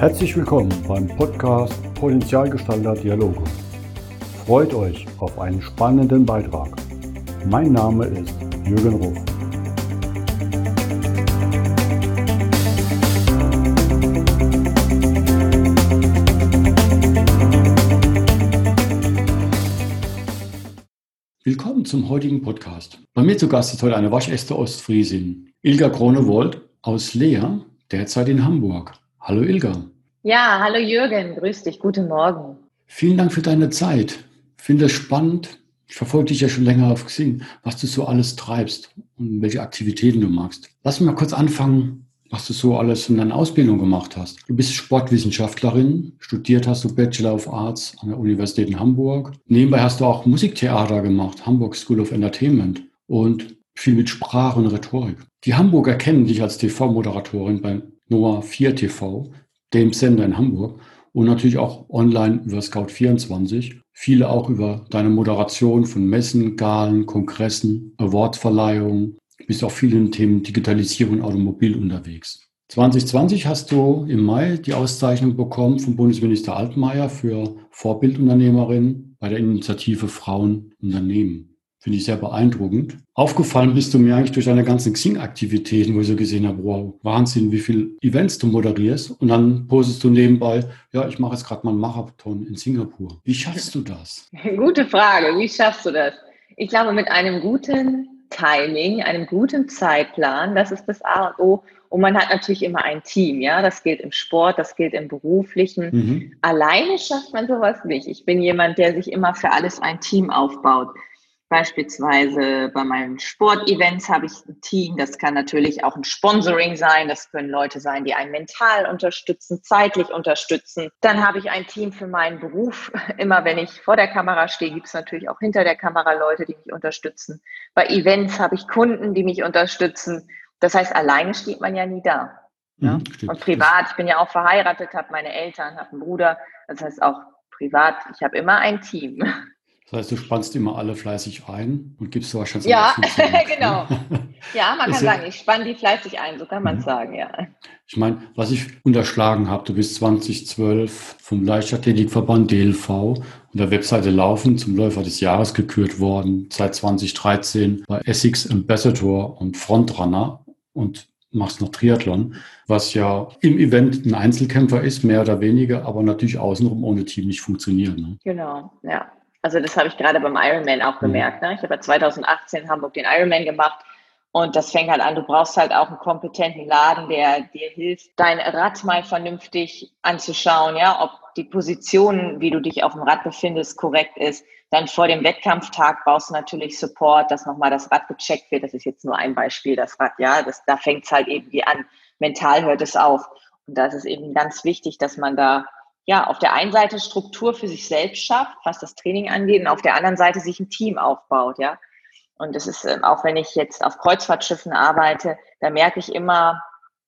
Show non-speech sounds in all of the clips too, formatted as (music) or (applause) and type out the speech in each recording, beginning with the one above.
Herzlich willkommen beim Podcast Potenzialgestalter Dialoge. Freut euch auf einen spannenden Beitrag. Mein Name ist Jürgen Ruf. Willkommen zum heutigen Podcast. Bei mir zu Gast ist heute eine waschechte Ostfriesin, Ilga Kronewold aus Leer, derzeit in Hamburg. Hallo Ilga. Ja, hallo Jürgen, grüß dich, guten Morgen. Vielen Dank für deine Zeit. Ich finde es spannend. Ich verfolge dich ja schon länger auf Xing, was du so alles treibst und welche Aktivitäten du magst. Lass mich mal kurz anfangen, was du so alles in deiner Ausbildung gemacht hast. Du bist Sportwissenschaftlerin, studiert hast du Bachelor of Arts an der Universität in Hamburg. Nebenbei hast du auch Musiktheater gemacht, Hamburg School of Entertainment und viel mit Sprache und Rhetorik. Die Hamburger kennen dich als TV-Moderatorin bei Noah 4 TV, dem Sender in Hamburg und natürlich auch online über Scout24. Viele auch über deine Moderation von Messen, Galen, Kongressen, Awardverleihungen. Bist auch viel in Themen Digitalisierung und Automobil unterwegs. 2020 hast du im Mai die Auszeichnung bekommen vom Bundesminister Altmaier für Vorbildunternehmerin bei der Initiative Frauen Unternehmen. Finde ich sehr beeindruckend. Aufgefallen bist du mir eigentlich durch deine ganzen Xing-Aktivitäten, wo ich so gesehen habe, wow, Wahnsinn, wie viele Events du moderierst. Und dann postest du nebenbei, ja, ich mache jetzt gerade mal einen Marathon in Singapur. Wie schaffst du das? (laughs) Gute Frage, wie schaffst du das? Ich glaube, mit einem guten Timing, einem guten Zeitplan, das ist das A und O. Und man hat natürlich immer ein Team, ja. Das gilt im Sport, das gilt im Beruflichen. Mhm. Alleine schafft man sowas nicht. Ich bin jemand, der sich immer für alles ein Team aufbaut. Beispielsweise bei meinen Sportevents habe ich ein Team. Das kann natürlich auch ein Sponsoring sein. Das können Leute sein, die einen mental unterstützen, zeitlich unterstützen. Dann habe ich ein Team für meinen Beruf. (laughs) Immer wenn ich vor der Kamera stehe, gibt es natürlich auch hinter der Kamera Leute, die mich unterstützen. Bei Events habe ich Kunden, die mich unterstützen. Das heißt, alleine steht man ja nie da. Ja? Mhm, Und privat, ich bin ja auch verheiratet, habe meine Eltern, habe einen Bruder. Das heißt auch privat, ich habe immer ein Team. (laughs) Das heißt, du spannst immer alle fleißig ein und gibst wahrscheinlich Ja, (laughs) genau. ja, man kann ja, sagen, ich spanne die fleißig ein, so kann man es mhm. sagen, ja. Ich meine, was ich unterschlagen habe, du bist 2012 vom Leichtathletikverband DLV und der Webseite Laufen zum Läufer des Jahres gekürt worden, seit 2013 bei Essex Ambassador und Frontrunner und machst noch Triathlon, was ja im Event ein Einzelkämpfer ist, mehr oder weniger, aber natürlich außenrum ohne Team nicht funktioniert. Ne? Genau, ja. Also das habe ich gerade beim Ironman auch gemerkt. Ne? Ich habe ja 2018 in Hamburg den Ironman gemacht und das fängt halt an, du brauchst halt auch einen kompetenten Laden, der dir hilft, dein Rad mal vernünftig anzuschauen, ja, ob die Position, wie du dich auf dem Rad befindest, korrekt ist. Dann vor dem Wettkampftag brauchst du natürlich Support, dass nochmal das Rad gecheckt wird. Das ist jetzt nur ein Beispiel, das Rad, ja, das, da fängt es halt irgendwie an. Mental hört es auf. Und da ist es eben ganz wichtig, dass man da ja, auf der einen Seite Struktur für sich selbst schafft, was das Training angeht, und auf der anderen Seite sich ein Team aufbaut, ja. Und das ist, ähm, auch wenn ich jetzt auf Kreuzfahrtschiffen arbeite, da merke ich immer,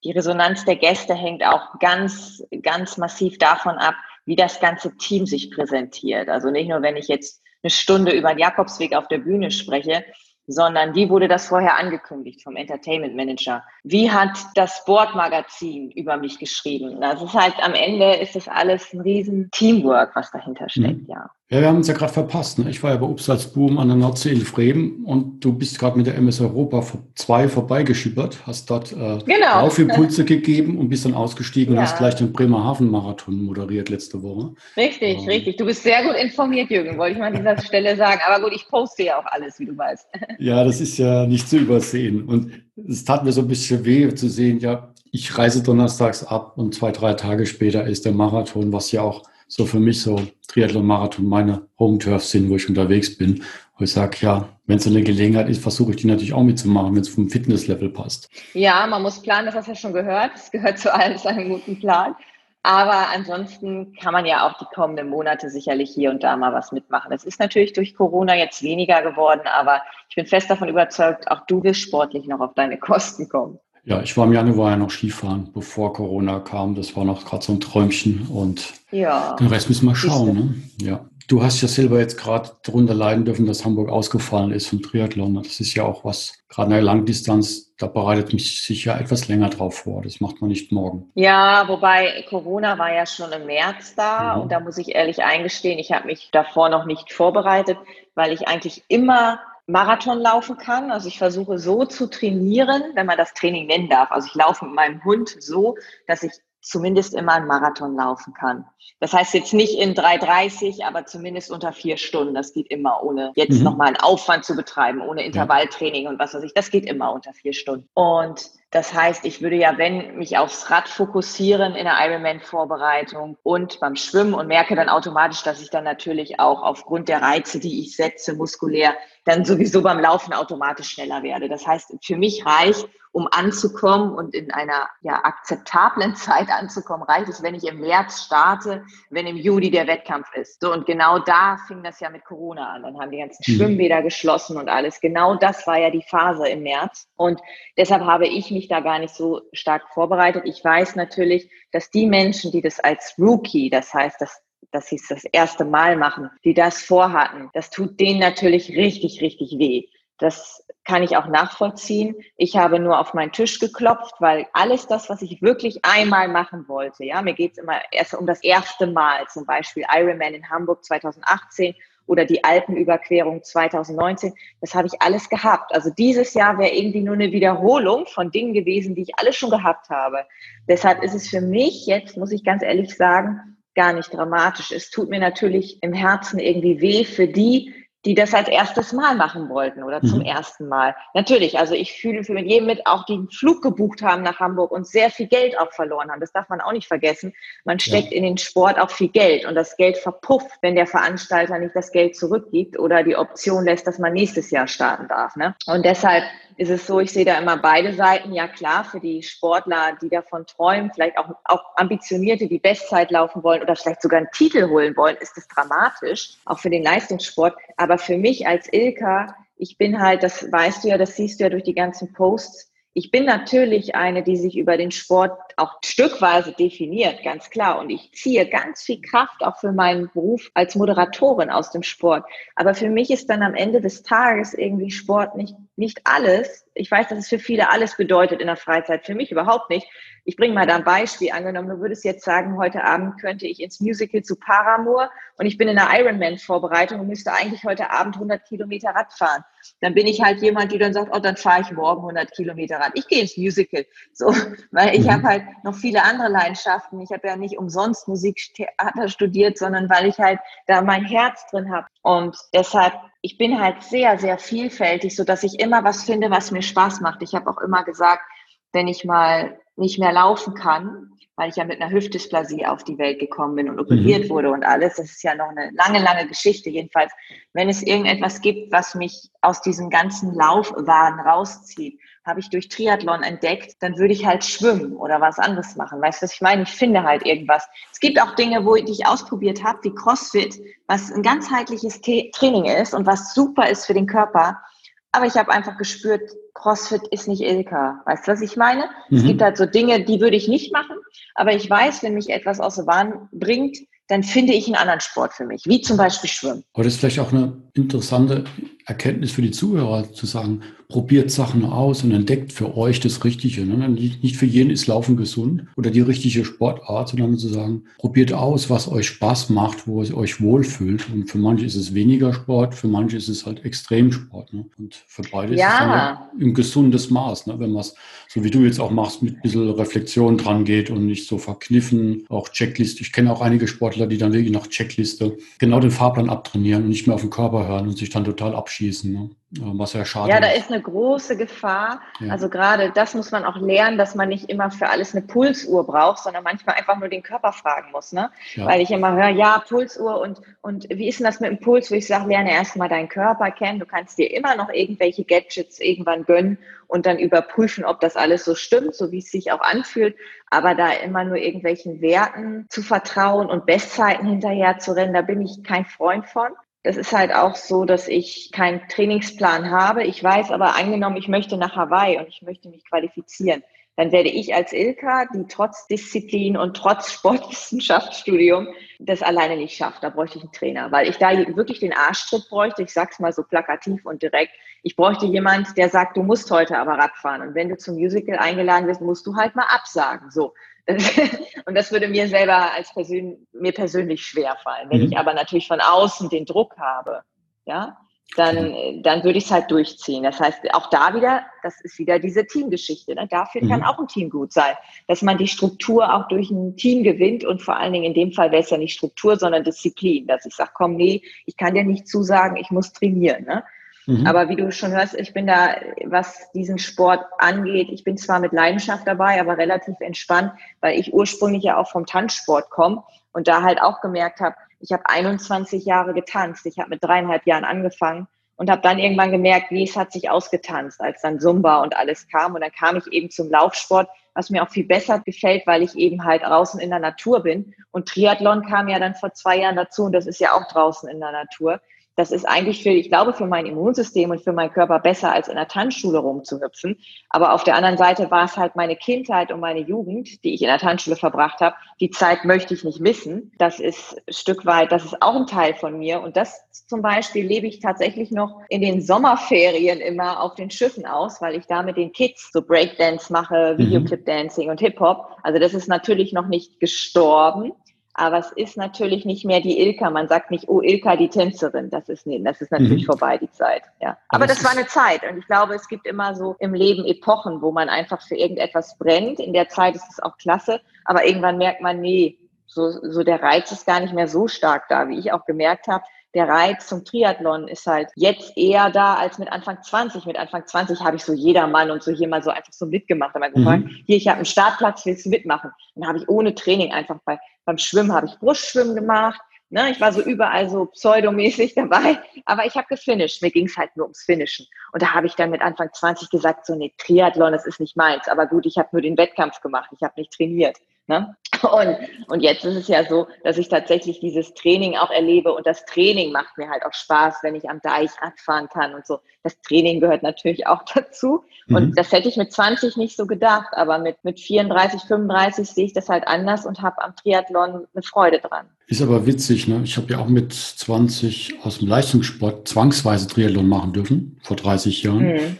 die Resonanz der Gäste hängt auch ganz, ganz massiv davon ab, wie das ganze Team sich präsentiert. Also nicht nur, wenn ich jetzt eine Stunde über den Jakobsweg auf der Bühne spreche, sondern wie wurde das vorher angekündigt vom Entertainment Manager? Wie hat das Sportmagazin über mich geschrieben? Das ist halt am Ende ist das alles ein riesen Teamwork, was dahinter steckt, mhm. ja. Ja, wir haben uns ja gerade verpasst. Ne? Ich war ja bei Boom an der Nordsee in Fremen und du bist gerade mit der MS Europa 2 vorbeigeschippert, hast dort äh, genau. Laufimpulse (laughs) gegeben und bist dann ausgestiegen ja. und hast gleich den Bremerhaven Marathon moderiert letzte Woche. Richtig, ähm. richtig. Du bist sehr gut informiert, Jürgen, wollte ich mal an dieser (laughs) Stelle sagen. Aber gut, ich poste ja auch alles, wie du weißt. (laughs) Ja, das ist ja nicht zu übersehen. Und es tat mir so ein bisschen weh zu sehen, ja, ich reise donnerstags ab und zwei, drei Tage später ist der Marathon, was ja auch so für mich so Triathlon-Marathon meine Home-Turfs sind, wo ich unterwegs bin. Wo ich sage, ja, wenn es eine Gelegenheit ist, versuche ich die natürlich auch mitzumachen, wenn es vom Fitnesslevel passt. Ja, man muss planen, das hast du ja schon gehört. Es gehört zu allem zu einem guten Plan. Aber ansonsten kann man ja auch die kommenden Monate sicherlich hier und da mal was mitmachen. Es ist natürlich durch Corona jetzt weniger geworden, aber ich bin fest davon überzeugt, auch du wirst sportlich noch auf deine Kosten kommen. Ja, ich war im Januar ja noch Skifahren, bevor Corona kam. Das war noch gerade so ein Träumchen und ja. den Rest müssen wir schauen. Ne? Ja. Du hast ja selber jetzt gerade darunter leiden dürfen, dass Hamburg ausgefallen ist vom Triathlon. Das ist ja auch was, gerade in der Langdistanz, da bereitet mich sicher etwas länger drauf vor. Das macht man nicht morgen. Ja, wobei Corona war ja schon im März da mhm. und da muss ich ehrlich eingestehen, ich habe mich davor noch nicht vorbereitet, weil ich eigentlich immer Marathon laufen kann. Also ich versuche so zu trainieren, wenn man das Training nennen darf. Also ich laufe mit meinem Hund so, dass ich zumindest immer einen Marathon laufen kann. Das heißt jetzt nicht in 3,30, aber zumindest unter vier Stunden. Das geht immer, ohne jetzt mhm. nochmal einen Aufwand zu betreiben, ohne Intervalltraining und was weiß ich. Das geht immer unter vier Stunden. Und das heißt, ich würde ja, wenn mich aufs Rad fokussieren in der Ironman-Vorbereitung und beim Schwimmen und merke dann automatisch, dass ich dann natürlich auch aufgrund der Reize, die ich setze, muskulär, dann sowieso beim Laufen automatisch schneller werde. Das heißt, für mich reicht, um anzukommen und in einer ja, akzeptablen (laughs) Zeit anzukommen, reicht es, wenn ich im März starte, wenn im Juli der Wettkampf ist. So, und genau da fing das ja mit Corona an. Dann haben die ganzen mhm. Schwimmbäder geschlossen und alles. Genau das war ja die Phase im März. Und deshalb habe ich mich da gar nicht so stark vorbereitet. Ich weiß natürlich, dass die Menschen, die das als Rookie, das heißt, dass dass sie es das erste Mal machen, die das vorhatten, das tut denen natürlich richtig, richtig weh. Das kann ich auch nachvollziehen. Ich habe nur auf meinen Tisch geklopft, weil alles das, was ich wirklich einmal machen wollte, ja, mir geht es immer erst um das erste Mal, zum Beispiel Ironman in Hamburg 2018 oder die Alpenüberquerung 2019, das habe ich alles gehabt. Also dieses Jahr wäre irgendwie nur eine Wiederholung von Dingen gewesen, die ich alles schon gehabt habe. Deshalb ist es für mich jetzt, muss ich ganz ehrlich sagen, gar nicht dramatisch. Es tut mir natürlich im Herzen irgendwie weh für die, die das als erstes Mal machen wollten oder zum mhm. ersten Mal. Natürlich, also ich fühle für jedem mit, auch die einen Flug gebucht haben nach Hamburg und sehr viel Geld auch verloren haben. Das darf man auch nicht vergessen. Man steckt ja. in den Sport auch viel Geld und das Geld verpufft, wenn der Veranstalter nicht das Geld zurückgibt oder die Option lässt, dass man nächstes Jahr starten darf. Ne? Und deshalb ist es so, ich sehe da immer beide Seiten. Ja klar, für die Sportler, die davon träumen, vielleicht auch, auch Ambitionierte, die Bestzeit laufen wollen oder vielleicht sogar einen Titel holen wollen, ist es dramatisch, auch für den Leistungssport. Aber für mich als Ilka, ich bin halt, das weißt du ja, das siehst du ja durch die ganzen Posts, ich bin natürlich eine, die sich über den Sport auch stückweise definiert, ganz klar. Und ich ziehe ganz viel Kraft auch für meinen Beruf als Moderatorin aus dem Sport. Aber für mich ist dann am Ende des Tages irgendwie Sport nicht, nicht alles. Ich weiß, dass es für viele alles bedeutet in der Freizeit. Für mich überhaupt nicht. Ich bringe mal da ein Beispiel. Angenommen, du würdest jetzt sagen, heute Abend könnte ich ins Musical zu Paramore und ich bin in einer Ironman-Vorbereitung und müsste eigentlich heute Abend 100 Kilometer Rad fahren. Dann bin ich halt jemand, die dann sagt, oh, dann fahre ich morgen 100 Kilometer Rad. Ich gehe ins Musical. So, (laughs) weil ich mhm. habe halt noch viele andere Leidenschaften. Ich habe ja nicht umsonst Musiktheater studiert, sondern weil ich halt da mein Herz drin habe. Und deshalb ich bin halt sehr, sehr vielfältig, so dass ich immer was finde, was mir Spaß macht. Ich habe auch immer gesagt, wenn ich mal nicht mehr laufen kann, weil ich ja mit einer Hüftdysplasie auf die Welt gekommen bin und operiert mhm. wurde und alles. Das ist ja noch eine lange, lange Geschichte. Jedenfalls, wenn es irgendetwas gibt, was mich aus diesem ganzen Laufwahn rauszieht, habe ich durch Triathlon entdeckt, dann würde ich halt schwimmen oder was anderes machen. Weißt du, was ich meine? Ich finde halt irgendwas. Es gibt auch Dinge, wo ich, die ich ausprobiert habe, wie CrossFit, was ein ganzheitliches Training ist und was super ist für den Körper. Aber ich habe einfach gespürt, CrossFit ist nicht Ilka. Weißt du, was ich meine? Mhm. Es gibt halt so Dinge, die würde ich nicht machen. Aber ich weiß, wenn mich etwas aus der Bahn bringt, dann finde ich einen anderen Sport für mich, wie zum Beispiel Schwimmen. Aber das ist vielleicht auch eine interessante Erkenntnis für die Zuhörer, zu sagen, probiert Sachen aus und entdeckt für euch das Richtige. Ne? Nicht für jeden ist Laufen gesund oder die richtige Sportart, sondern zu sagen, probiert aus, was euch Spaß macht, wo es euch wohlfühlt. Und für manche ist es weniger Sport, für manche ist es halt Extremsport. Ne? Und für beide ja. ist es dann ein gesundes Maß, ne? wenn man es, so wie du jetzt auch machst, mit ein bisschen Reflexion dran geht und nicht so verkniffen, auch Checkliste. Ich kenne auch einige Sportler, die dann wirklich nach Checkliste genau den Fahrplan abtrainieren und nicht mehr auf den Körper hören und sich dann total abschießen. Ne? Was ja schade Ja, da ist eine große Gefahr. Ja. Also gerade das muss man auch lernen, dass man nicht immer für alles eine Pulsuhr braucht, sondern manchmal einfach nur den Körper fragen muss. Ne? Ja. Weil ich immer höre, ja, Pulsuhr und, und wie ist denn das mit dem Puls? Wo ich sage, lerne erstmal deinen Körper kennen. Du kannst dir immer noch irgendwelche Gadgets irgendwann gönnen und dann überprüfen, ob das alles so stimmt, so wie es sich auch anfühlt. Aber da immer nur irgendwelchen Werten zu vertrauen und Bestzeiten hinterher zu rennen, da bin ich kein Freund von. Das ist halt auch so, dass ich keinen Trainingsplan habe. Ich weiß aber angenommen, ich möchte nach Hawaii und ich möchte mich qualifizieren. dann werde ich als Ilka, die trotz Disziplin und trotz Sportwissenschaftsstudium das alleine nicht schafft. Da bräuchte ich einen Trainer, weil ich da wirklich den Arschtritt bräuchte. Ich sag's mal so plakativ und direkt. Ich bräuchte jemand, der sagt, du musst heute aber Radfahren. Und wenn du zum Musical eingeladen wirst, musst du halt mal absagen. So. (laughs) und das würde mir selber als Persön mir persönlich schwer fallen. Wenn mhm. ich aber natürlich von außen den Druck habe, ja, dann, dann würde ich es halt durchziehen. Das heißt, auch da wieder, das ist wieder diese Teamgeschichte. Ne? Dafür mhm. kann auch ein Team gut sein, dass man die Struktur auch durch ein Team gewinnt und vor allen Dingen in dem Fall wäre es ja nicht Struktur, sondern Disziplin, dass ich sage, komm, nee, ich kann dir nicht zusagen, ich muss trainieren. Ne? Mhm. Aber wie du schon hörst, ich bin da, was diesen Sport angeht, ich bin zwar mit Leidenschaft dabei, aber relativ entspannt, weil ich ursprünglich ja auch vom Tanzsport komme und da halt auch gemerkt habe, ich habe 21 Jahre getanzt. Ich habe mit dreieinhalb Jahren angefangen und habe dann irgendwann gemerkt, wie es hat sich ausgetanzt, als dann Zumba und alles kam. Und dann kam ich eben zum Laufsport, was mir auch viel besser gefällt, weil ich eben halt draußen in der Natur bin. Und Triathlon kam ja dann vor zwei Jahren dazu und das ist ja auch draußen in der Natur das ist eigentlich für, ich glaube, für mein Immunsystem und für meinen Körper besser, als in der Tanzschule rumzuhüpfen. Aber auf der anderen Seite war es halt meine Kindheit und meine Jugend, die ich in der Tanzschule verbracht habe. Die Zeit möchte ich nicht missen. Das ist ein Stück weit, das ist auch ein Teil von mir. Und das zum Beispiel lebe ich tatsächlich noch in den Sommerferien immer auf den Schiffen aus, weil ich da mit den Kids so Breakdance mache, mhm. Videoclip-Dancing und Hip-Hop. Also das ist natürlich noch nicht gestorben. Aber es ist natürlich nicht mehr die Ilka. Man sagt nicht, oh Ilka, die Tänzerin. Das ist, nee, das ist natürlich mhm. vorbei, die Zeit. Ja. Aber, Aber das war eine Zeit. Und ich glaube, es gibt immer so im Leben Epochen, wo man einfach für irgendetwas brennt. In der Zeit ist es auch klasse. Aber irgendwann merkt man, nee, so, so der Reiz ist gar nicht mehr so stark da, wie ich auch gemerkt habe der Reiz zum Triathlon ist halt jetzt eher da als mit Anfang 20. Mit Anfang 20 habe ich so jedermann und so hier mal so einfach so mitgemacht. Aber gefragt, mhm. hier, ich habe einen Startplatz, willst du mitmachen? Dann habe ich ohne Training einfach bei, beim Schwimmen habe ich Brustschwimmen gemacht. Ne, ich war so überall so pseudomäßig (laughs) dabei, aber ich habe gefinisht. Mir ging es halt nur ums Finishen. Und da habe ich dann mit Anfang 20 gesagt, so nee, Triathlon, das ist nicht meins. Aber gut, ich habe nur den Wettkampf gemacht, ich habe nicht trainiert. Ne? Und, und jetzt ist es ja so, dass ich tatsächlich dieses Training auch erlebe und das Training macht mir halt auch Spaß, wenn ich am Deich Radfahren kann und so. Das Training gehört natürlich (laughs) auch dazu. Mhm. Und das hätte ich mit 20 nicht so gedacht, aber mit, mit 34, 35 sehe ich das halt anders und habe am Triathlon eine Freude dran. Ist aber witzig, ne? Ich habe ja auch mit 20 aus dem Leistungssport zwangsweise Triathlon machen dürfen, vor 30 Jahren. Mhm.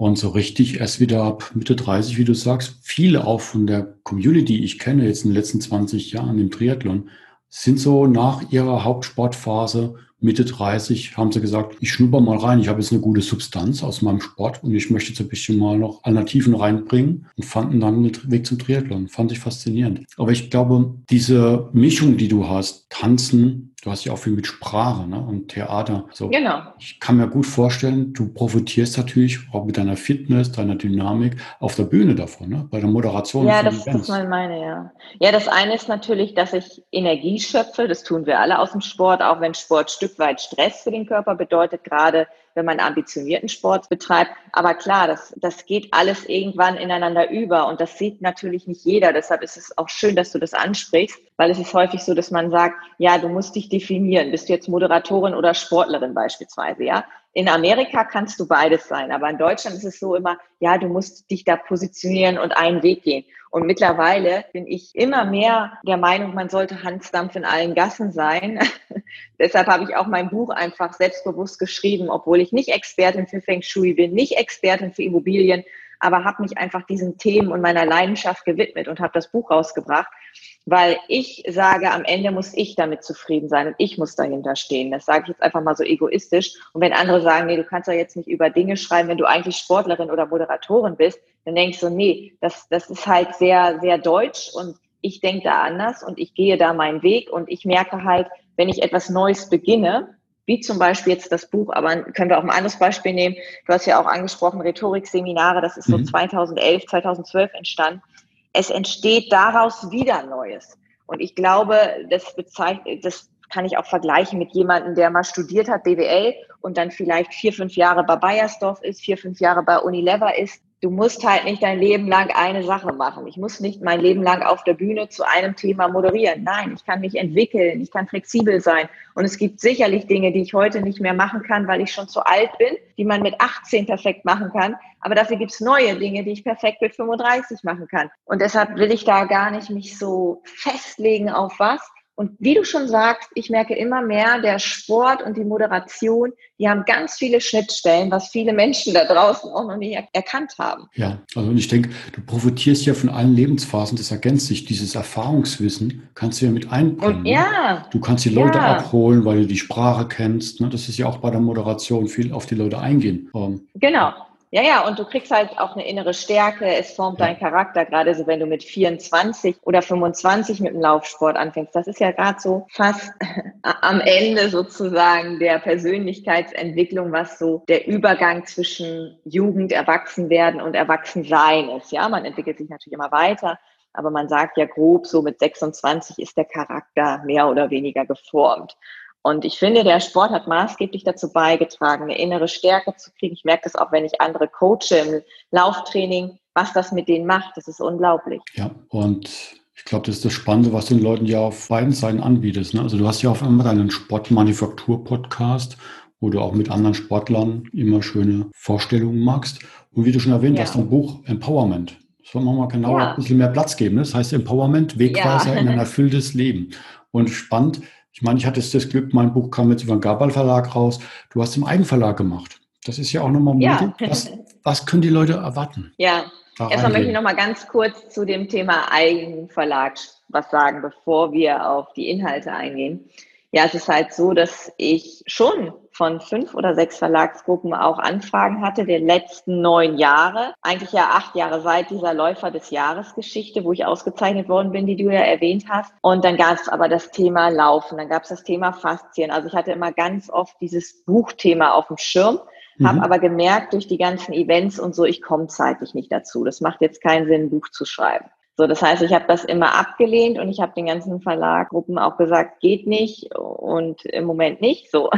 Und so richtig erst wieder ab Mitte 30, wie du sagst, viele auch von der Community, ich kenne jetzt in den letzten 20 Jahren im Triathlon, sind so nach ihrer Hauptsportphase Mitte 30 haben sie gesagt, ich schnupper mal rein, ich habe jetzt eine gute Substanz aus meinem Sport und ich möchte jetzt ein bisschen mal noch Alternativen reinbringen und fanden dann den Weg zum Triathlon. Fand ich faszinierend. Aber ich glaube, diese Mischung, die du hast, Tanzen, Du hast ja auch viel mit Sprache ne? und Theater. So, genau. Ich kann mir gut vorstellen, du profitierst natürlich auch mit deiner Fitness, deiner Dynamik auf der Bühne davon, ne? bei der Moderation. Ja, das, das mal meine, ja. Ja, das eine ist natürlich, dass ich Energie schöpfe. Das tun wir alle aus dem Sport, auch wenn Sport ein Stück weit Stress für den Körper bedeutet, gerade wenn man ambitionierten Sport betreibt. Aber klar, das, das geht alles irgendwann ineinander über und das sieht natürlich nicht jeder. Deshalb ist es auch schön, dass du das ansprichst, weil es ist häufig so, dass man sagt, ja, du musst dich definieren. Bist du jetzt Moderatorin oder Sportlerin beispielsweise, ja? In Amerika kannst du beides sein, aber in Deutschland ist es so immer, ja, du musst dich da positionieren und einen Weg gehen. Und mittlerweile bin ich immer mehr der Meinung, man sollte Hansdampf in allen Gassen sein. (laughs) Deshalb habe ich auch mein Buch einfach selbstbewusst geschrieben, obwohl ich nicht Expertin für Feng Shui bin, nicht Expertin für Immobilien, aber habe mich einfach diesen Themen und meiner Leidenschaft gewidmet und habe das Buch rausgebracht, weil ich sage, am Ende muss ich damit zufrieden sein und ich muss dahinter stehen. Das sage ich jetzt einfach mal so egoistisch. Und wenn andere sagen, nee, du kannst ja jetzt nicht über Dinge schreiben, wenn du eigentlich Sportlerin oder Moderatorin bist, dann denke ich so, nee, das, das ist halt sehr, sehr deutsch und ich denke da anders und ich gehe da meinen Weg und ich merke halt, wenn ich etwas Neues beginne, wie zum Beispiel jetzt das Buch, aber können wir auch ein anderes Beispiel nehmen. Du hast ja auch angesprochen, Rhetorikseminare, das ist so mhm. 2011, 2012 entstanden. Es entsteht daraus wieder Neues. Und ich glaube, das bezeichnet, das kann ich auch vergleichen mit jemandem, der mal studiert hat, BWL, und dann vielleicht vier, fünf Jahre bei Bayersdorf ist, vier, fünf Jahre bei Unilever ist. Du musst halt nicht dein Leben lang eine Sache machen. Ich muss nicht mein Leben lang auf der Bühne zu einem Thema moderieren. Nein, ich kann mich entwickeln, ich kann flexibel sein. Und es gibt sicherlich Dinge, die ich heute nicht mehr machen kann, weil ich schon zu alt bin, die man mit 18 perfekt machen kann. Aber dafür gibt es neue Dinge, die ich perfekt mit 35 machen kann. Und deshalb will ich da gar nicht mich so festlegen auf was, und wie du schon sagst, ich merke immer mehr, der Sport und die Moderation, die haben ganz viele Schnittstellen, was viele Menschen da draußen auch noch nicht er erkannt haben. Ja, also ich denke, du profitierst ja von allen Lebensphasen, das ergänzt sich. Dieses Erfahrungswissen kannst du ja mit einbringen. Und, ne? ja. Du kannst die Leute ja. abholen, weil du die Sprache kennst. Ne? Das ist ja auch bei der Moderation viel auf die Leute eingehen. Ähm, genau. Ja, ja, und du kriegst halt auch eine innere Stärke, es formt ja. deinen Charakter, gerade so wenn du mit 24 oder 25 mit dem Laufsport anfängst. Das ist ja gerade so fast (laughs) am Ende sozusagen der Persönlichkeitsentwicklung, was so der Übergang zwischen Jugend, Erwachsenwerden und Erwachsensein ist. Ja, man entwickelt sich natürlich immer weiter, aber man sagt ja grob, so mit 26 ist der Charakter mehr oder weniger geformt. Und ich finde, der Sport hat maßgeblich dazu beigetragen, eine innere Stärke zu kriegen. Ich merke das auch, wenn ich andere coache im Lauftraining, was das mit denen macht. Das ist unglaublich. Ja, und ich glaube, das ist das Spannende, was du den Leuten ja auf beiden Seiten anbietest. Ne? Also du hast ja auf einmal deinen Sportmanufaktur-Podcast, wo du auch mit anderen Sportlern immer schöne Vorstellungen machst. Und wie du schon erwähnt ja. hast, dein Buch Empowerment. Sollen wir mal genau ja. ein bisschen mehr Platz geben. Ne? Das heißt Empowerment, Wegweiser ja. in ein erfülltes Leben. Und spannend, ich meine, ich hatte das Glück, mein Buch kam jetzt über den Gabal Verlag raus. Du hast im Eigenverlag gemacht. Das ist ja auch nochmal mutig. Ja. Was, was können die Leute erwarten? Ja, erstmal möchte ich nochmal ganz kurz zu dem Thema Eigenverlag was sagen, bevor wir auf die Inhalte eingehen. Ja, es ist halt so, dass ich schon von fünf oder sechs Verlagsgruppen auch Anfragen hatte der letzten neun Jahre. Eigentlich ja acht Jahre seit dieser Läufer des Jahres Geschichte, wo ich ausgezeichnet worden bin, die du ja erwähnt hast. Und dann gab es aber das Thema Laufen, dann gab es das Thema Faszien. Also ich hatte immer ganz oft dieses Buchthema auf dem Schirm. Mhm. Habe aber gemerkt durch die ganzen Events und so, ich komme zeitlich nicht dazu. Das macht jetzt keinen Sinn, ein Buch zu schreiben. So, das heißt, ich habe das immer abgelehnt und ich habe den ganzen Verlaggruppen auch gesagt, geht nicht und im Moment nicht so.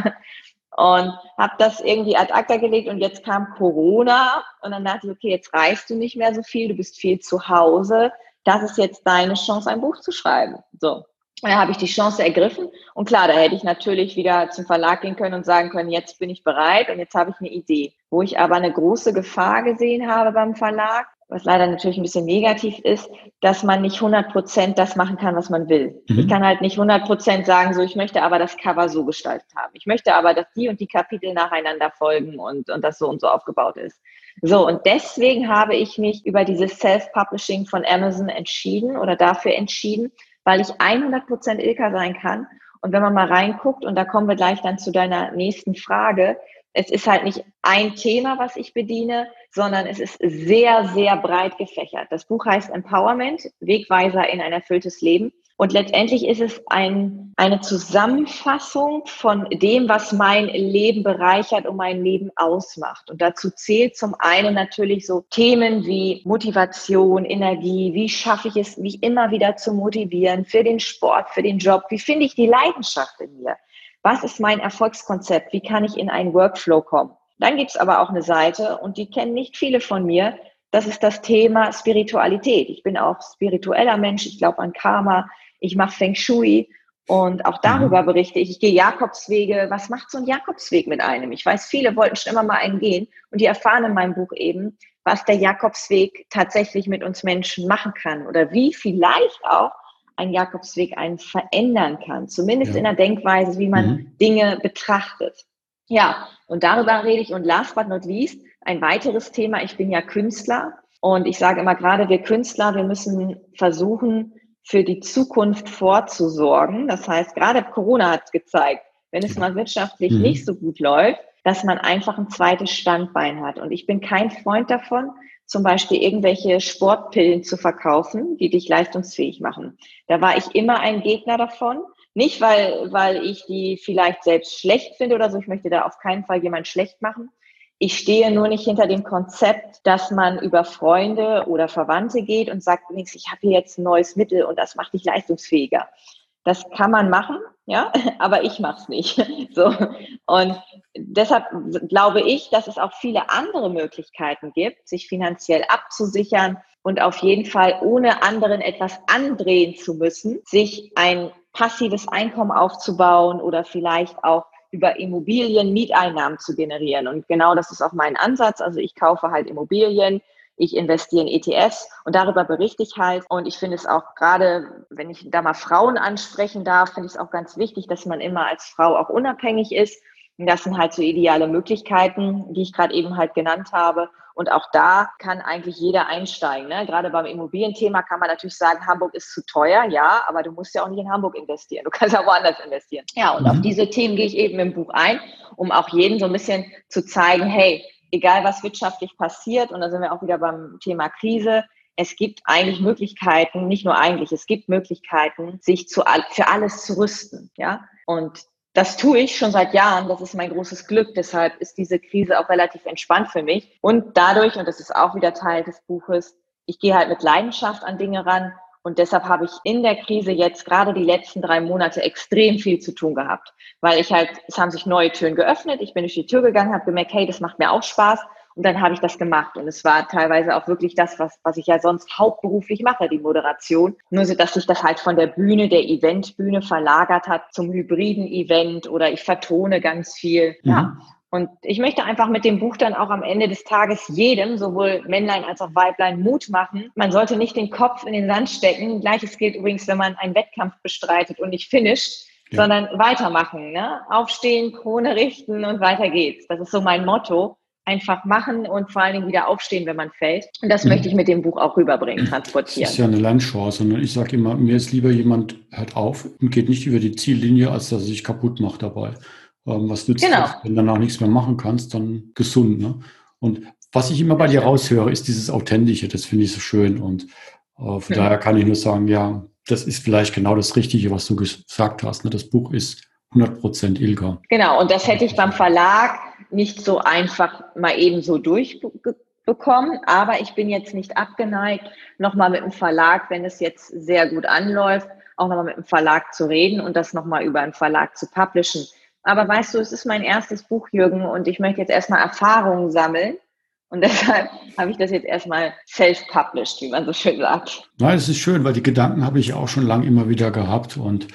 Und habe das irgendwie ad acta gelegt und jetzt kam Corona und dann dachte ich, okay, jetzt reist du nicht mehr so viel, du bist viel zu Hause. Das ist jetzt deine Chance, ein Buch zu schreiben. So. Und da habe ich die Chance ergriffen. Und klar, da hätte ich natürlich wieder zum Verlag gehen können und sagen können, jetzt bin ich bereit und jetzt habe ich eine Idee. Wo ich aber eine große Gefahr gesehen habe beim Verlag, was leider natürlich ein bisschen negativ ist, dass man nicht 100 Prozent das machen kann, was man will. Mhm. Ich kann halt nicht 100 Prozent sagen, so, ich möchte aber das Cover so gestaltet haben. Ich möchte aber, dass die und die Kapitel nacheinander folgen und, und das so und so aufgebaut ist. So, und deswegen habe ich mich über dieses Self-Publishing von Amazon entschieden oder dafür entschieden, weil ich 100 Prozent Ilka sein kann. Und wenn man mal reinguckt, und da kommen wir gleich dann zu deiner nächsten Frage, es ist halt nicht ein Thema, was ich bediene, sondern es ist sehr, sehr breit gefächert. Das Buch heißt Empowerment, Wegweiser in ein erfülltes Leben. Und letztendlich ist es ein, eine Zusammenfassung von dem, was mein Leben bereichert und mein Leben ausmacht. Und dazu zählt zum einen natürlich so Themen wie Motivation, Energie, wie schaffe ich es, mich immer wieder zu motivieren für den Sport, für den Job, wie finde ich die Leidenschaft in mir was ist mein Erfolgskonzept? Wie kann ich in einen Workflow kommen? Dann gibt es aber auch eine Seite, und die kennen nicht viele von mir, das ist das Thema Spiritualität. Ich bin auch spiritueller Mensch, ich glaube an Karma, ich mache Feng Shui und auch darüber mhm. berichte ich. Ich gehe Jakobswege. Was macht so ein Jakobsweg mit einem? Ich weiß, viele wollten schon immer mal einen gehen und die erfahren in meinem Buch eben, was der Jakobsweg tatsächlich mit uns Menschen machen kann oder wie vielleicht auch ein Jakobsweg einen verändern kann, zumindest ja. in der Denkweise, wie man mhm. Dinge betrachtet. Ja, und darüber rede ich. Und last but not least, ein weiteres Thema. Ich bin ja Künstler und ich sage immer gerade, wir Künstler, wir müssen versuchen, für die Zukunft vorzusorgen. Das heißt, gerade Corona hat gezeigt, wenn es mal wirtschaftlich mhm. nicht so gut läuft, dass man einfach ein zweites Standbein hat. Und ich bin kein Freund davon, zum Beispiel irgendwelche Sportpillen zu verkaufen, die dich leistungsfähig machen. Da war ich immer ein Gegner davon. Nicht, weil, weil ich die vielleicht selbst schlecht finde oder so. Ich möchte da auf keinen Fall jemand schlecht machen. Ich stehe nur nicht hinter dem Konzept, dass man über Freunde oder Verwandte geht und sagt, ich habe hier jetzt ein neues Mittel und das macht dich leistungsfähiger. Das kann man machen, ja, (laughs) aber ich mache es nicht. (laughs) So. Und deshalb glaube ich, dass es auch viele andere Möglichkeiten gibt, sich finanziell abzusichern und auf jeden Fall ohne anderen etwas andrehen zu müssen, sich ein passives Einkommen aufzubauen oder vielleicht auch über Immobilien Mieteinnahmen zu generieren. Und genau das ist auch mein Ansatz. Also ich kaufe halt Immobilien, ich investiere in ETFs und darüber berichte ich halt. Und ich finde es auch gerade, wenn ich da mal Frauen ansprechen darf, finde ich es auch ganz wichtig, dass man immer als Frau auch unabhängig ist. Und das sind halt so ideale Möglichkeiten, die ich gerade eben halt genannt habe. Und auch da kann eigentlich jeder einsteigen. Ne? Gerade beim Immobilienthema kann man natürlich sagen, Hamburg ist zu teuer, ja, aber du musst ja auch nicht in Hamburg investieren. Du kannst auch woanders investieren. Ja, und mhm. auf diese Themen gehe ich eben im Buch ein, um auch jeden so ein bisschen zu zeigen, hey, egal was wirtschaftlich passiert, und da sind wir auch wieder beim Thema Krise, es gibt eigentlich Möglichkeiten, nicht nur eigentlich, es gibt Möglichkeiten, sich zu, für alles zu rüsten, ja. Und das tue ich schon seit Jahren. Das ist mein großes Glück. Deshalb ist diese Krise auch relativ entspannt für mich. Und dadurch, und das ist auch wieder Teil des Buches, ich gehe halt mit Leidenschaft an Dinge ran. Und deshalb habe ich in der Krise jetzt gerade die letzten drei Monate extrem viel zu tun gehabt, weil ich halt, es haben sich neue Türen geöffnet. Ich bin durch die Tür gegangen, habe gemerkt, hey, das macht mir auch Spaß. Und dann habe ich das gemacht. Und es war teilweise auch wirklich das, was, was ich ja sonst hauptberuflich mache, die Moderation. Nur so, dass sich das halt von der Bühne, der Eventbühne verlagert hat zum hybriden Event oder ich vertone ganz viel. Mhm. Ja. Und ich möchte einfach mit dem Buch dann auch am Ende des Tages jedem, sowohl Männlein als auch Weiblein, Mut machen. Man sollte nicht den Kopf in den Sand stecken. Gleiches gilt übrigens, wenn man einen Wettkampf bestreitet und nicht finisht, ja. sondern weitermachen. Ne? Aufstehen, Krone richten und weiter geht's. Das ist so mein Motto einfach machen und vor allen Dingen wieder aufstehen, wenn man fällt. Und das mhm. möchte ich mit dem Buch auch rüberbringen, transportieren. Das ist ja eine Lernchance. Und ich sage immer, mir ist lieber jemand hört auf und geht nicht über die Ziellinie, als dass er sich kaputt macht dabei. Ähm, was nützt genau. das, wenn du danach nichts mehr machen kannst, dann gesund. Ne? Und was ich immer bei dir raushöre, ist dieses Authentische. Das finde ich so schön. Und äh, von mhm. daher kann ich nur sagen, ja, das ist vielleicht genau das Richtige, was du gesagt hast. Ne? Das Buch ist 100% Ilga. Genau, und das hätte ich beim Verlag nicht so einfach mal eben so durchbekommen. Aber ich bin jetzt nicht abgeneigt, nochmal mit dem Verlag, wenn es jetzt sehr gut anläuft, auch nochmal mit dem Verlag zu reden und das nochmal über einen Verlag zu publishen. Aber weißt du, es ist mein erstes Buch, Jürgen, und ich möchte jetzt erstmal Erfahrungen sammeln. Und (laughs) deshalb habe ich das jetzt erstmal self-published, wie man so schön sagt. Nein, es ist schön, weil die Gedanken habe ich auch schon lange immer wieder gehabt und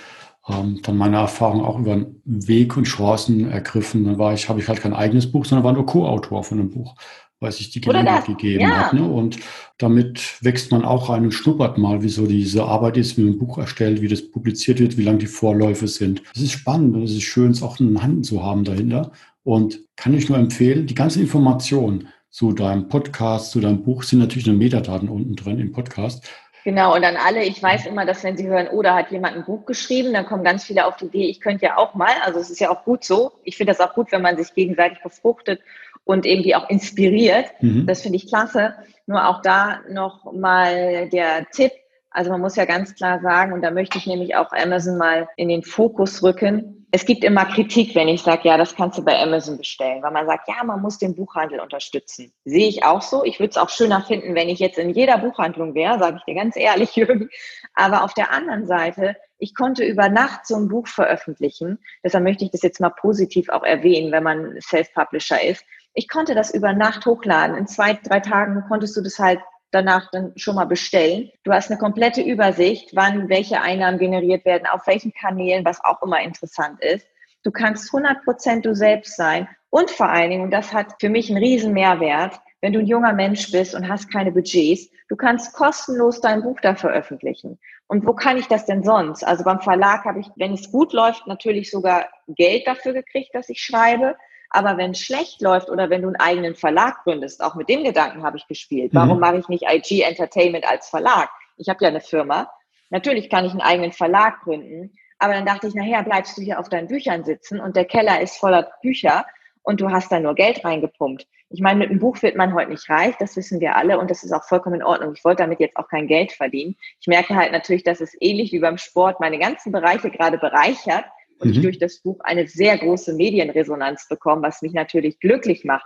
ähm, dann meine Erfahrung auch über den Weg und Chancen ergriffen. Dann war ich, habe ich halt kein eigenes Buch, sondern war nur Co-Autor von einem Buch, weil sich die Gelegenheit gegeben ja. hat. Ne? Und damit wächst man auch rein und schnuppert mal, wie so diese Arbeit ist, wie man ein Buch erstellt, wie das publiziert wird, wie lang die Vorläufe sind. Es ist spannend und es ist schön, es auch in Hand zu haben dahinter. Und kann ich nur empfehlen, die ganze Information zu deinem Podcast, zu deinem Buch sind natürlich nur Metadaten unten drin im Podcast. Genau, und dann alle, ich weiß immer, dass wenn sie hören, oh, da hat jemand ein Buch geschrieben, dann kommen ganz viele auf die Idee, ich könnte ja auch mal, also es ist ja auch gut so. Ich finde das auch gut, wenn man sich gegenseitig befruchtet und irgendwie auch inspiriert. Mhm. Das finde ich klasse. Nur auch da noch mal der Tipp, also man muss ja ganz klar sagen, und da möchte ich nämlich auch Amazon mal in den Fokus rücken, es gibt immer Kritik, wenn ich sage, ja, das kannst du bei Amazon bestellen, weil man sagt, ja, man muss den Buchhandel unterstützen. Sehe ich auch so. Ich würde es auch schöner finden, wenn ich jetzt in jeder Buchhandlung wäre, sage ich dir ganz ehrlich, (laughs) Jürgen. Aber auf der anderen Seite, ich konnte über Nacht so ein Buch veröffentlichen. Deshalb möchte ich das jetzt mal positiv auch erwähnen, wenn man Self-Publisher ist. Ich konnte das über Nacht hochladen. In zwei, drei Tagen konntest du das halt danach dann schon mal bestellen. Du hast eine komplette Übersicht, wann welche Einnahmen generiert werden, auf welchen Kanälen, was auch immer interessant ist. Du kannst 100 Prozent du selbst sein und vor allen Dingen, und das hat für mich einen riesen Mehrwert, wenn du ein junger Mensch bist und hast keine Budgets, du kannst kostenlos dein Buch da veröffentlichen. Und wo kann ich das denn sonst? Also beim Verlag habe ich, wenn es gut läuft, natürlich sogar Geld dafür gekriegt, dass ich schreibe. Aber wenn es schlecht läuft oder wenn du einen eigenen Verlag gründest, auch mit dem Gedanken habe ich gespielt. Warum mhm. mache ich nicht IG Entertainment als Verlag? Ich habe ja eine Firma. Natürlich kann ich einen eigenen Verlag gründen. Aber dann dachte ich, nachher bleibst du hier auf deinen Büchern sitzen und der Keller ist voller Bücher und du hast da nur Geld reingepumpt. Ich meine, mit einem Buch wird man heute nicht reich, das wissen wir alle und das ist auch vollkommen in Ordnung. Ich wollte damit jetzt auch kein Geld verdienen. Ich merke halt natürlich, dass es ähnlich wie beim Sport meine ganzen Bereiche gerade bereichert und mhm. ich durch das Buch eine sehr große Medienresonanz bekomme, was mich natürlich glücklich macht.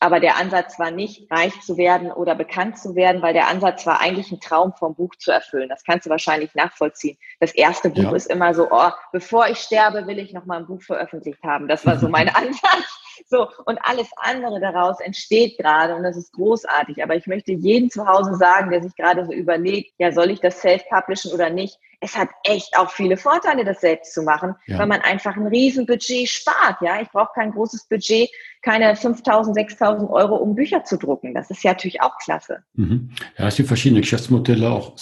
Aber der Ansatz war nicht, reich zu werden oder bekannt zu werden, weil der Ansatz war eigentlich ein Traum vom Buch zu erfüllen. Das kannst du wahrscheinlich nachvollziehen. Das erste Buch ja. ist immer so, oh, bevor ich sterbe, will ich noch mal ein Buch veröffentlicht haben. Das war so mein (laughs) Ansatz. So, und alles andere daraus entsteht gerade und das ist großartig. Aber ich möchte jedem zu Hause sagen, der sich gerade so überlegt, ja, soll ich das self-publishen oder nicht? Es hat echt auch viele Vorteile, das selbst zu machen, ja. weil man einfach ein Riesenbudget spart. Ja, ich brauche kein großes Budget, keine 5.000, 6.000 Euro, um Bücher zu drucken. Das ist ja natürlich auch klasse. Mhm. Ja, es gibt verschiedene Geschäftsmodelle, auch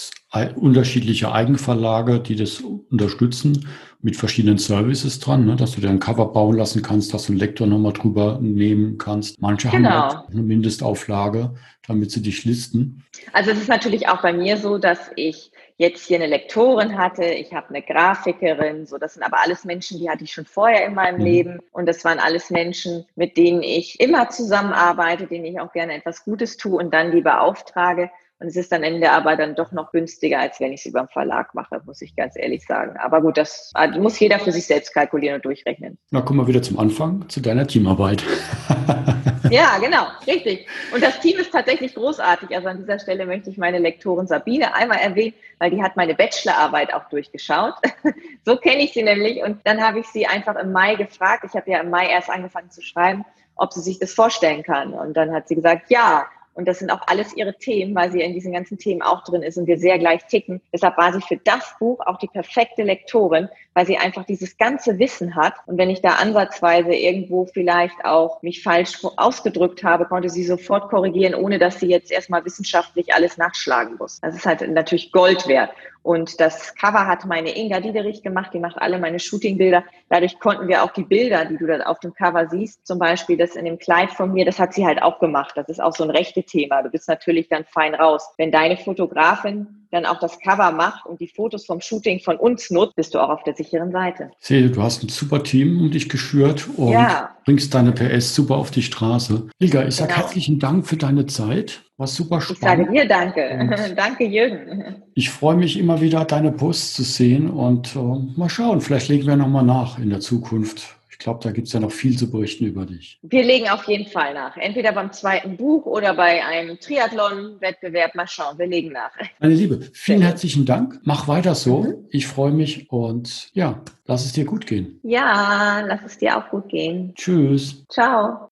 unterschiedliche Eigenverlage, die das unterstützen mit verschiedenen Services dran, ne, dass du dir ein Cover bauen lassen kannst, dass du einen Lektor nochmal drüber nehmen kannst. Manche genau. haben halt eine Mindestauflage, damit sie dich listen. Also es ist natürlich auch bei mir so, dass ich jetzt hier eine Lektorin hatte, ich habe eine Grafikerin, so das sind aber alles Menschen, die hatte ich schon vorher in meinem mhm. Leben und das waren alles Menschen, mit denen ich immer zusammenarbeite, denen ich auch gerne etwas Gutes tue und dann die beauftrage. Und es ist dann Ende aber dann doch noch günstiger, als wenn ich es über den Verlag mache, muss ich ganz ehrlich sagen. Aber gut, das muss jeder für sich selbst kalkulieren und durchrechnen. Na, kommen wir wieder zum Anfang, zu deiner Teamarbeit. (laughs) ja, genau, richtig. Und das Team ist tatsächlich großartig. Also an dieser Stelle möchte ich meine Lektorin Sabine einmal erwähnen, weil die hat meine Bachelorarbeit auch durchgeschaut. (laughs) so kenne ich sie nämlich. Und dann habe ich sie einfach im Mai gefragt. Ich habe ja im Mai erst angefangen zu schreiben, ob sie sich das vorstellen kann. Und dann hat sie gesagt, ja. Und das sind auch alles ihre Themen, weil sie in diesen ganzen Themen auch drin ist und wir sehr gleich ticken. Deshalb war sie für das Buch auch die perfekte Lektorin, weil sie einfach dieses ganze Wissen hat. Und wenn ich da ansatzweise irgendwo vielleicht auch mich falsch ausgedrückt habe, konnte sie sofort korrigieren, ohne dass sie jetzt erstmal wissenschaftlich alles nachschlagen muss. Das ist halt natürlich Gold wert. Und das Cover hat meine Inga Diederich gemacht, die macht alle meine Shootingbilder. Dadurch konnten wir auch die Bilder, die du da auf dem Cover siehst, zum Beispiel das in dem Kleid von mir, das hat sie halt auch gemacht. Das ist auch so ein rechte Thema. Du bist natürlich dann fein raus. Wenn deine Fotografin dann auch das Cover macht und die Fotos vom Shooting von uns nutzt, bist du auch auf der sicheren Seite. Sehe, du hast ein super Team um dich geschürt und ja. bringst deine PS super auf die Straße. Ilga, ich sage genau. herzlichen Dank für deine Zeit. War super spannend. Ich sage dir danke. (laughs) danke, Jürgen. Ich freue mich immer wieder, deine Posts zu sehen und uh, mal schauen, vielleicht legen wir nochmal nach in der Zukunft glaube, da gibt es ja noch viel zu berichten über dich. Wir legen auf jeden Fall nach. Entweder beim zweiten Buch oder bei einem Triathlon-Wettbewerb. Mal schauen, wir legen nach. Meine Liebe, vielen herzlichen Dank. Mach weiter so. Mhm. Ich freue mich und ja, lass es dir gut gehen. Ja, lass es dir auch gut gehen. Tschüss. Ciao.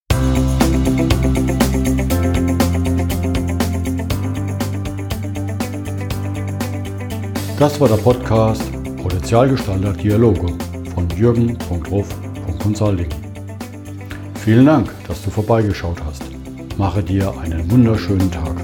Das war der Podcast Potenzialgestalter Dialoge von Jürgen.ruf Consulting. Vielen Dank, dass du vorbeigeschaut hast. Mache dir einen wunderschönen Tag.